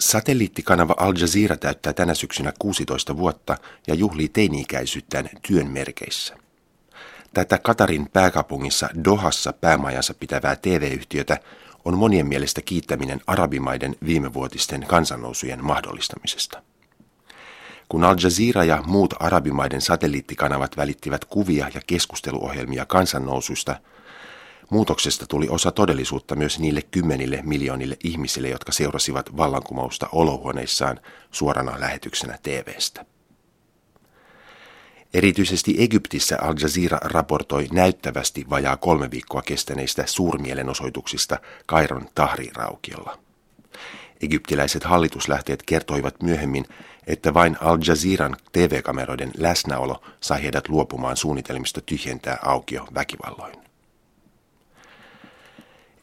Satelliittikanava Al Jazeera täyttää tänä syksynä 16 vuotta ja juhlii teini-ikäisyyttään työn merkeissä. Tätä Katarin pääkaupungissa Dohassa päämajansa pitävää TV-yhtiötä on monien mielestä kiittäminen arabimaiden viimevuotisten kansannousujen mahdollistamisesta. Kun Al Jazeera ja muut arabimaiden satelliittikanavat välittivät kuvia ja keskusteluohjelmia kansannousuista – Muutoksesta tuli osa todellisuutta myös niille kymmenille miljoonille ihmisille, jotka seurasivat vallankumousta olohuoneissaan suorana lähetyksenä TVstä. Erityisesti Egyptissä Al Jazeera raportoi näyttävästi vajaa kolme viikkoa kestäneistä suurmielenosoituksista Kairon Tahri-raukiolla. Egyptiläiset hallituslähteet kertoivat myöhemmin, että vain Al Jazeeran TV-kameroiden läsnäolo sai heidät luopumaan suunnitelmista tyhjentää aukio väkivalloin.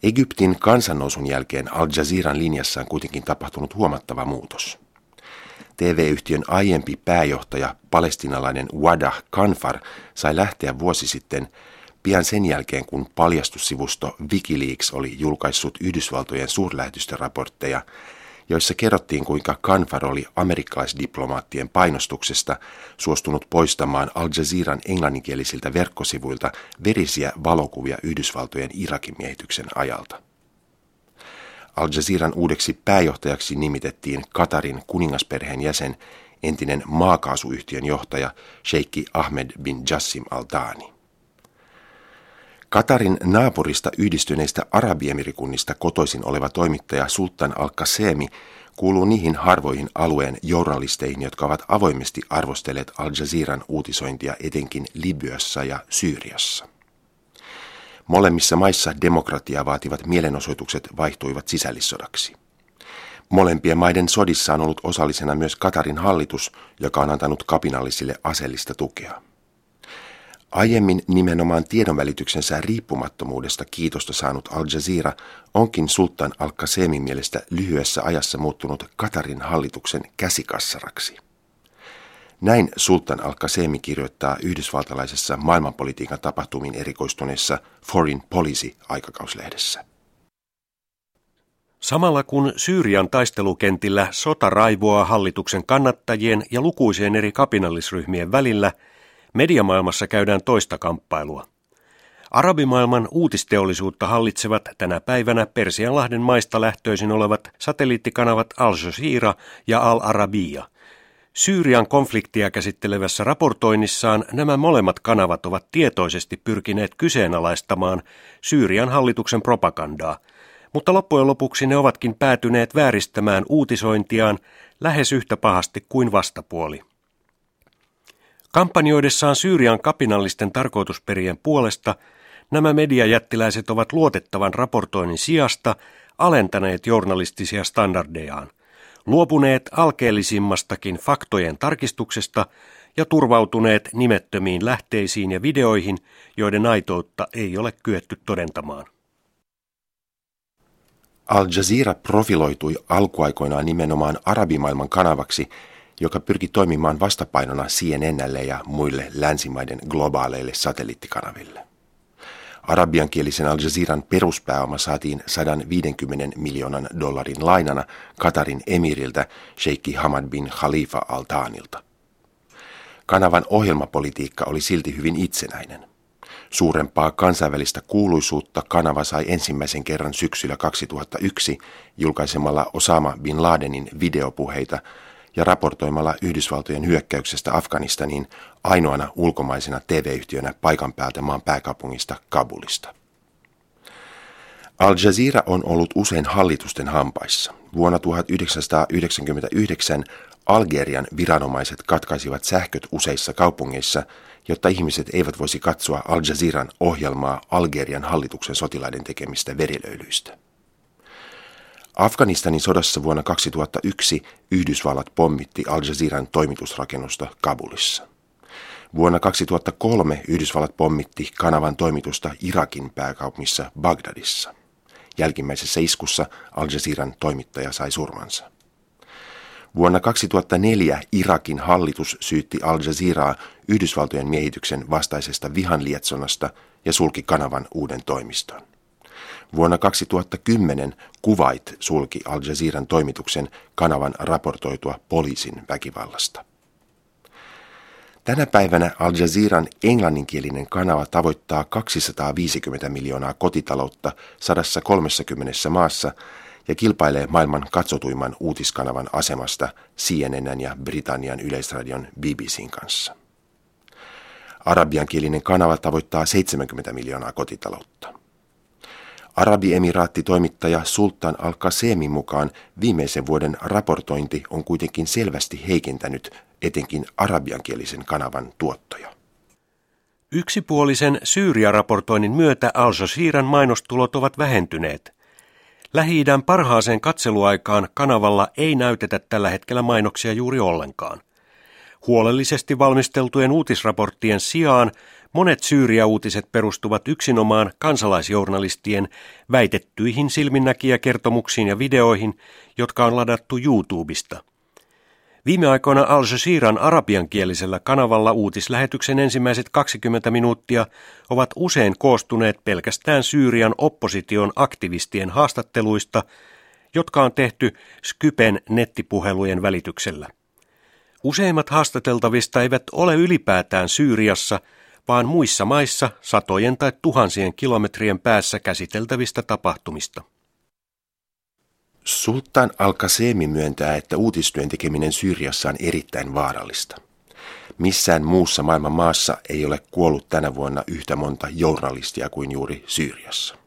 Egyptin kansannousun jälkeen Al Jazeeran linjassa on kuitenkin tapahtunut huomattava muutos. TV-yhtiön aiempi pääjohtaja, palestinalainen Wadah Kanfar, sai lähteä vuosi sitten pian sen jälkeen, kun paljastussivusto Wikileaks oli julkaissut Yhdysvaltojen suurlähetystöraportteja, joissa kerrottiin kuinka Kanfar oli amerikkalaisdiplomaattien painostuksesta suostunut poistamaan Al Jazeeran englanninkielisiltä verkkosivuilta verisiä valokuvia Yhdysvaltojen Irakin miehityksen ajalta. Al Jazeeran uudeksi pääjohtajaksi nimitettiin Katarin kuningasperheen jäsen, entinen maakaasuyhtiön johtaja Sheikki Ahmed bin Jassim Al Thani. Katarin naapurista yhdistyneistä Arabiemirikunnista kotoisin oleva toimittaja Sultan Al-Qasemi kuuluu niihin harvoihin alueen journalisteihin, jotka ovat avoimesti arvostelleet Al Jazeeran uutisointia etenkin Libyassa ja Syyriassa. Molemmissa maissa demokratiaa vaativat mielenosoitukset vaihtuivat sisällissodaksi. Molempien maiden sodissa on ollut osallisena myös Katarin hallitus, joka on antanut kapinallisille aseellista tukea. Aiemmin nimenomaan tiedonvälityksensä riippumattomuudesta kiitosta saanut Al Jazeera onkin Sultan al-Qasemin mielestä lyhyessä ajassa muuttunut Katarin hallituksen käsikassaraksi. Näin Sultan al-Qasemi kirjoittaa yhdysvaltalaisessa maailmanpolitiikan tapahtumiin erikoistuneessa Foreign Policy-aikakauslehdessä. Samalla kun Syyrian taistelukentillä sota raivoaa hallituksen kannattajien ja lukuisien eri kapinallisryhmien välillä – Mediamaailmassa käydään toista kamppailua. Arabimaailman uutisteollisuutta hallitsevat tänä päivänä Persianlahden maista lähtöisin olevat satelliittikanavat Al Jazeera ja Al Arabia. Syyrian konfliktia käsittelevässä raportoinnissaan nämä molemmat kanavat ovat tietoisesti pyrkineet kyseenalaistamaan Syyrian hallituksen propagandaa, mutta loppujen lopuksi ne ovatkin päätyneet vääristämään uutisointiaan lähes yhtä pahasti kuin vastapuoli. Kampanjoidessaan Syyrian kapinallisten tarkoitusperien puolesta nämä mediajättiläiset ovat luotettavan raportoinnin sijasta alentaneet journalistisia standardejaan, luopuneet alkeellisimmastakin faktojen tarkistuksesta ja turvautuneet nimettömiin lähteisiin ja videoihin, joiden aitoutta ei ole kyetty todentamaan. Al Jazeera profiloitui alkuaikoinaan nimenomaan arabimaailman kanavaksi – joka pyrki toimimaan vastapainona CNNlle ja muille länsimaiden globaaleille satelliittikanaville. Arabiankielisen Al Jazeeran peruspääoma saatiin 150 miljoonan dollarin lainana Katarin emiriltä Sheikki Hamad bin Khalifa Al Thanilta. Kanavan ohjelmapolitiikka oli silti hyvin itsenäinen. Suurempaa kansainvälistä kuuluisuutta kanava sai ensimmäisen kerran syksyllä 2001 julkaisemalla Osama bin Ladenin videopuheita ja raportoimalla Yhdysvaltojen hyökkäyksestä Afganistaniin ainoana ulkomaisena TV-yhtiönä paikan päältä maan pääkaupungista Kabulista. Al Jazeera on ollut usein hallitusten hampaissa. Vuonna 1999 Algerian viranomaiset katkaisivat sähköt useissa kaupungeissa, jotta ihmiset eivät voisi katsoa Al Jazeeran ohjelmaa Algerian hallituksen sotilaiden tekemistä verilöylyistä. Afganistanin sodassa vuonna 2001 Yhdysvallat pommitti Al Jazeeran toimitusrakennusta Kabulissa. Vuonna 2003 Yhdysvallat pommitti kanavan toimitusta Irakin pääkaupungissa Bagdadissa. Jälkimmäisessä iskussa Al Jazeeran toimittaja sai surmansa. Vuonna 2004 Irakin hallitus syytti Al Jazeeraa Yhdysvaltojen miehityksen vastaisesta vihanlietsonnasta ja sulki kanavan uuden toimiston. Vuonna 2010 Kuwait sulki Al Jazeeran toimituksen kanavan raportoitua poliisin väkivallasta. Tänä päivänä Al Jazeeran englanninkielinen kanava tavoittaa 250 miljoonaa kotitaloutta 130 maassa ja kilpailee maailman katsotuimman uutiskanavan asemasta CNN ja Britannian yleisradion BBCn kanssa. Arabiankielinen kanava tavoittaa 70 miljoonaa kotitaloutta. Arabiemiraattitoimittaja Sultan al-Qasemin mukaan viimeisen vuoden raportointi on kuitenkin selvästi heikentänyt etenkin arabiankielisen kanavan tuottoja. Yksipuolisen Syyria-raportoinnin myötä Al Jazeeran mainostulot ovat vähentyneet. lähi parhaaseen katseluaikaan kanavalla ei näytetä tällä hetkellä mainoksia juuri ollenkaan. Huolellisesti valmisteltujen uutisraporttien sijaan monet Syyria-uutiset perustuvat yksinomaan kansalaisjournalistien väitettyihin silminnäkijäkertomuksiin ja videoihin, jotka on ladattu YouTubesta – Viime aikoina Al Jazeeran arabiankielisellä kanavalla uutislähetyksen ensimmäiset 20 minuuttia ovat usein koostuneet pelkästään Syyrian opposition aktivistien haastatteluista, jotka on tehty Skypen nettipuhelujen välityksellä. Useimmat haastateltavista eivät ole ylipäätään Syyriassa, vaan muissa maissa satojen tai tuhansien kilometrien päässä käsiteltävistä tapahtumista. Sultan al-Qasemi myöntää, että uudistyön tekeminen Syyriassa on erittäin vaarallista. Missään muussa maailman maassa ei ole kuollut tänä vuonna yhtä monta journalistia kuin juuri Syyriassa.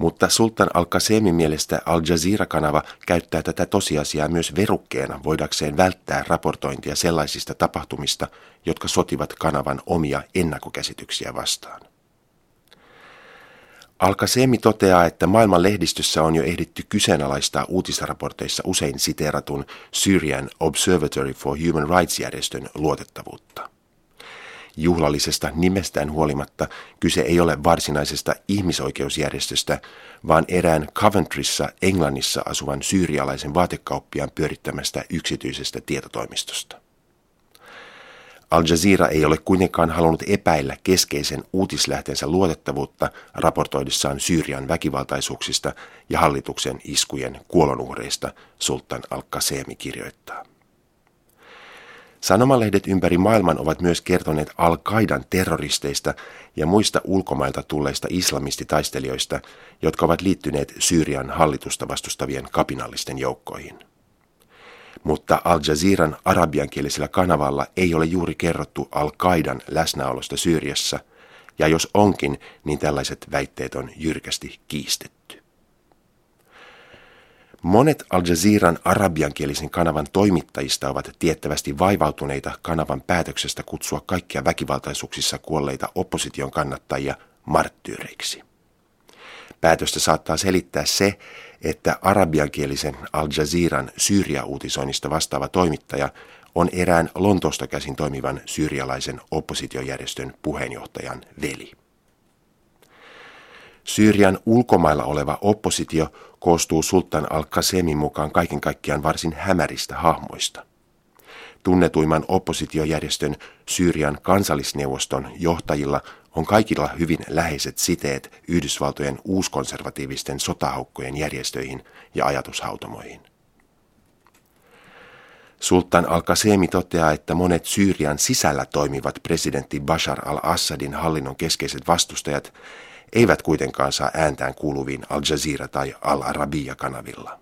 Mutta Sultan al-Qasemin mielestä Al Jazeera-kanava käyttää tätä tosiasiaa myös verukkeena voidakseen välttää raportointia sellaisista tapahtumista, jotka sotivat kanavan omia ennakkokäsityksiä vastaan. Alkasemi toteaa, että maailman lehdistössä on jo ehditty kyseenalaistaa uutisraporteissa usein siteeratun Syrian Observatory for Human Rights-järjestön luotettavuutta. Juhlallisesta nimestään huolimatta kyse ei ole varsinaisesta ihmisoikeusjärjestöstä, vaan erään Coventryssa Englannissa asuvan syyrialaisen vaatekauppiaan pyörittämästä yksityisestä tietotoimistosta. Al Jazeera ei ole kuitenkaan halunnut epäillä keskeisen uutislähteensä luotettavuutta raportoidessaan Syyrian väkivaltaisuuksista ja hallituksen iskujen kuolonuhreista, Sultan al-Qasemi kirjoittaa. Sanomalehdet ympäri maailman ovat myös kertoneet Al-Qaidan terroristeista ja muista ulkomailta tulleista islamistitaistelijoista, jotka ovat liittyneet Syyrian hallitusta vastustavien kapinallisten joukkoihin mutta Al Jazeeran arabiankielisellä kanavalla ei ole juuri kerrottu Al-Qaidan läsnäolosta Syyriassa, ja jos onkin, niin tällaiset väitteet on jyrkästi kiistetty. Monet Al Jazeeran arabiankielisen kanavan toimittajista ovat tiettävästi vaivautuneita kanavan päätöksestä kutsua kaikkia väkivaltaisuuksissa kuolleita opposition kannattajia marttyyreiksi. Päätöstä saattaa selittää se, että arabiankielisen Al Jazeeran Syyria-uutisoinnista vastaava toimittaja on erään Lontoosta käsin toimivan syyrialaisen oppositiojärjestön puheenjohtajan veli. Syyrian ulkomailla oleva oppositio koostuu Sultan al-Qasemin mukaan kaiken kaikkiaan varsin hämäristä hahmoista. Tunnetuimman oppositiojärjestön Syyrian kansallisneuvoston johtajilla on kaikilla hyvin läheiset siteet Yhdysvaltojen uuskonservatiivisten sotahaukkojen järjestöihin ja ajatushautomoihin. Sultan al-Qasemi toteaa, että monet Syyrian sisällä toimivat presidentti Bashar al-Assadin hallinnon keskeiset vastustajat eivät kuitenkaan saa ääntään kuuluviin Al Jazeera tai Al Arabiya kanavilla.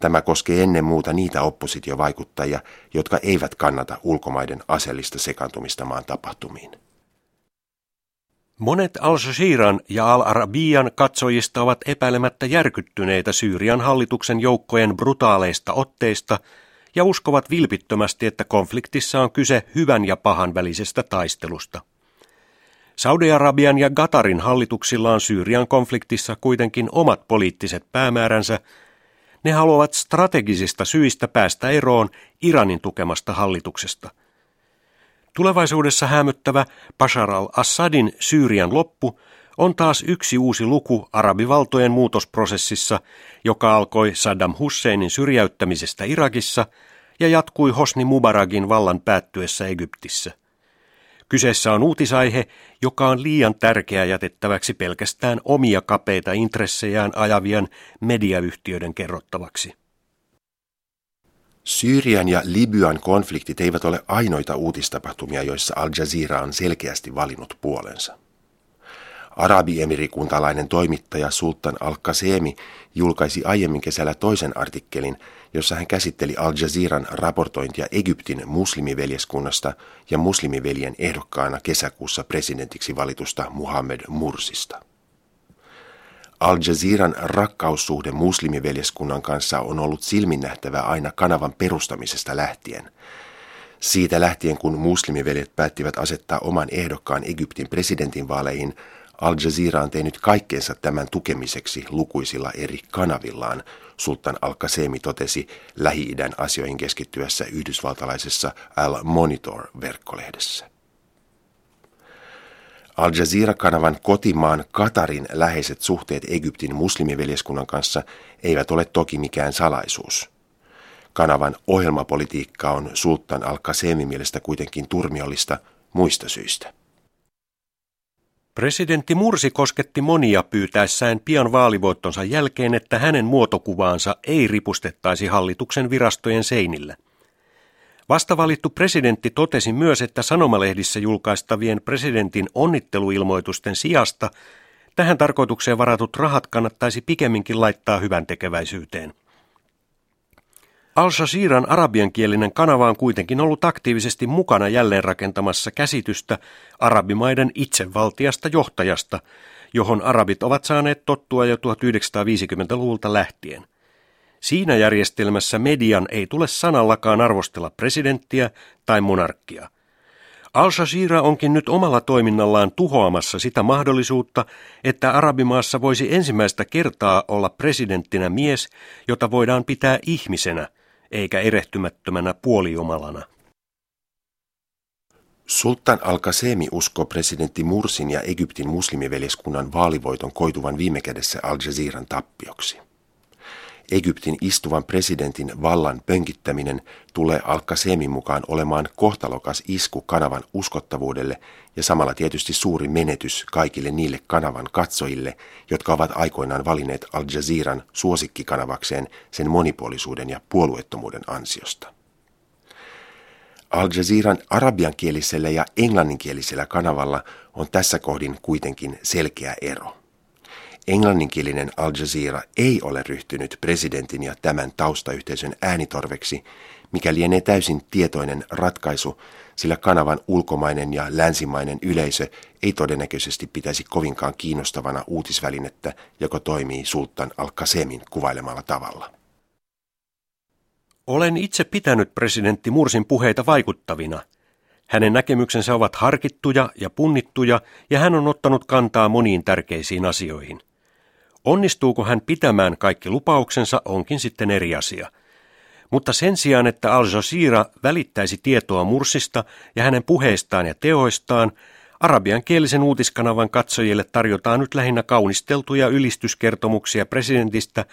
Tämä koskee ennen muuta niitä oppositiovaikuttajia, jotka eivät kannata ulkomaiden aseellista sekaantumista maan tapahtumiin. Monet Al Jazeeran ja Al Arabian katsojista ovat epäilemättä järkyttyneitä Syyrian hallituksen joukkojen brutaaleista otteista ja uskovat vilpittömästi, että konfliktissa on kyse hyvän ja pahan välisestä taistelusta. Saudi-Arabian ja Gatarin hallituksilla on Syyrian konfliktissa kuitenkin omat poliittiset päämääränsä. Ne haluavat strategisista syistä päästä eroon Iranin tukemasta hallituksesta – Tulevaisuudessa hämöttävä Bashar al-Assadin Syyrian loppu on taas yksi uusi luku arabivaltojen muutosprosessissa, joka alkoi Saddam Husseinin syrjäyttämisestä Irakissa ja jatkui Hosni Mubarakin vallan päättyessä Egyptissä. Kyseessä on uutisaihe, joka on liian tärkeä jätettäväksi pelkästään omia kapeita intressejään ajavien mediayhtiöiden kerrottavaksi. Syyrian ja Libyan konfliktit eivät ole ainoita uutistapahtumia, joissa Al Jazeera on selkeästi valinnut puolensa. Arabiemirikuntalainen toimittaja Sultan al-Qasemi julkaisi aiemmin kesällä toisen artikkelin, jossa hän käsitteli Al Jazeeran raportointia Egyptin muslimiveljeskunnasta ja muslimiveljen ehdokkaana kesäkuussa presidentiksi valitusta Muhammed Mursista. Al Jazeeran rakkaussuhde muslimiveljeskunnan kanssa on ollut silminnähtävä aina kanavan perustamisesta lähtien. Siitä lähtien, kun muslimiveljet päättivät asettaa oman ehdokkaan Egyptin presidentinvaaleihin, Al Jazeera on tehnyt kaikkeensa tämän tukemiseksi lukuisilla eri kanavillaan, Sultan Al-Qasemi totesi Lähi-idän asioihin keskittyessä yhdysvaltalaisessa Al Monitor-verkkolehdessä. Al Jazeera-kanavan kotimaan Katarin läheiset suhteet Egyptin muslimiveljeskunnan kanssa eivät ole toki mikään salaisuus. Kanavan ohjelmapolitiikka on Sultan al-Qasemi mielestä kuitenkin turmiollista muista syistä. Presidentti Mursi kosketti monia pyytäessään pian vaalivoittonsa jälkeen, että hänen muotokuvaansa ei ripustettaisi hallituksen virastojen seinillä. Vastavalittu presidentti totesi myös, että sanomalehdissä julkaistavien presidentin onnitteluilmoitusten sijasta tähän tarkoitukseen varatut rahat kannattaisi pikemminkin laittaa hyvän tekeväisyyteen. Al-Shaziran arabiankielinen kanava on kuitenkin ollut aktiivisesti mukana jälleenrakentamassa käsitystä arabimaiden itsevaltiasta johtajasta, johon arabit ovat saaneet tottua jo 1950-luvulta lähtien. Siinä järjestelmässä median ei tule sanallakaan arvostella presidenttiä tai monarkkia. Al-Shazira onkin nyt omalla toiminnallaan tuhoamassa sitä mahdollisuutta, että arabimaassa voisi ensimmäistä kertaa olla presidenttinä mies, jota voidaan pitää ihmisenä – eikä erehtymättömänä puolijumalana. Sultan al-Qasemi uskoo presidentti Mursin ja Egyptin muslimiveljeskunnan vaalivoiton koituvan viime kädessä Al Jazeeran tappioksi. Egyptin istuvan presidentin vallan pönkittäminen tulee Al-Qasemin mukaan olemaan kohtalokas isku kanavan uskottavuudelle ja samalla tietysti suuri menetys kaikille niille kanavan katsojille, jotka ovat aikoinaan valinneet Al Jazeeran suosikkikanavakseen sen monipuolisuuden ja puolueettomuuden ansiosta. Al Jazeeran arabiankielisellä ja englanninkielisellä kanavalla on tässä kohdin kuitenkin selkeä ero englanninkielinen Al Jazeera ei ole ryhtynyt presidentin ja tämän taustayhteisön äänitorveksi, mikä lienee täysin tietoinen ratkaisu, sillä kanavan ulkomainen ja länsimainen yleisö ei todennäköisesti pitäisi kovinkaan kiinnostavana uutisvälinettä, joka toimii Sultan al-Qasemin kuvailemalla tavalla. Olen itse pitänyt presidentti Mursin puheita vaikuttavina. Hänen näkemyksensä ovat harkittuja ja punnittuja, ja hän on ottanut kantaa moniin tärkeisiin asioihin. Onnistuuko hän pitämään kaikki lupauksensa onkin sitten eri asia. Mutta sen sijaan, että Al Jazeera välittäisi tietoa Mursista ja hänen puheistaan ja teoistaan, arabian kielisen uutiskanavan katsojille tarjotaan nyt lähinnä kaunisteltuja ylistyskertomuksia presidentistä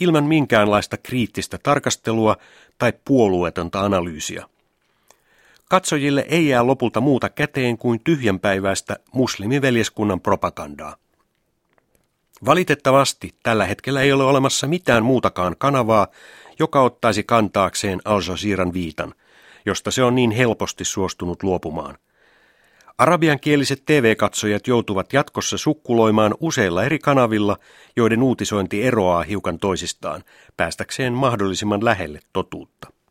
ilman minkäänlaista kriittistä tarkastelua tai puolueetonta analyysiä. Katsojille ei jää lopulta muuta käteen kuin tyhjänpäiväistä muslimiveljeskunnan propagandaa. Valitettavasti tällä hetkellä ei ole olemassa mitään muutakaan kanavaa, joka ottaisi kantaakseen Al Jazeeran viitan, josta se on niin helposti suostunut luopumaan. Arabiankieliset TV-katsojat joutuvat jatkossa sukkuloimaan useilla eri kanavilla, joiden uutisointi eroaa hiukan toisistaan, päästäkseen mahdollisimman lähelle totuutta.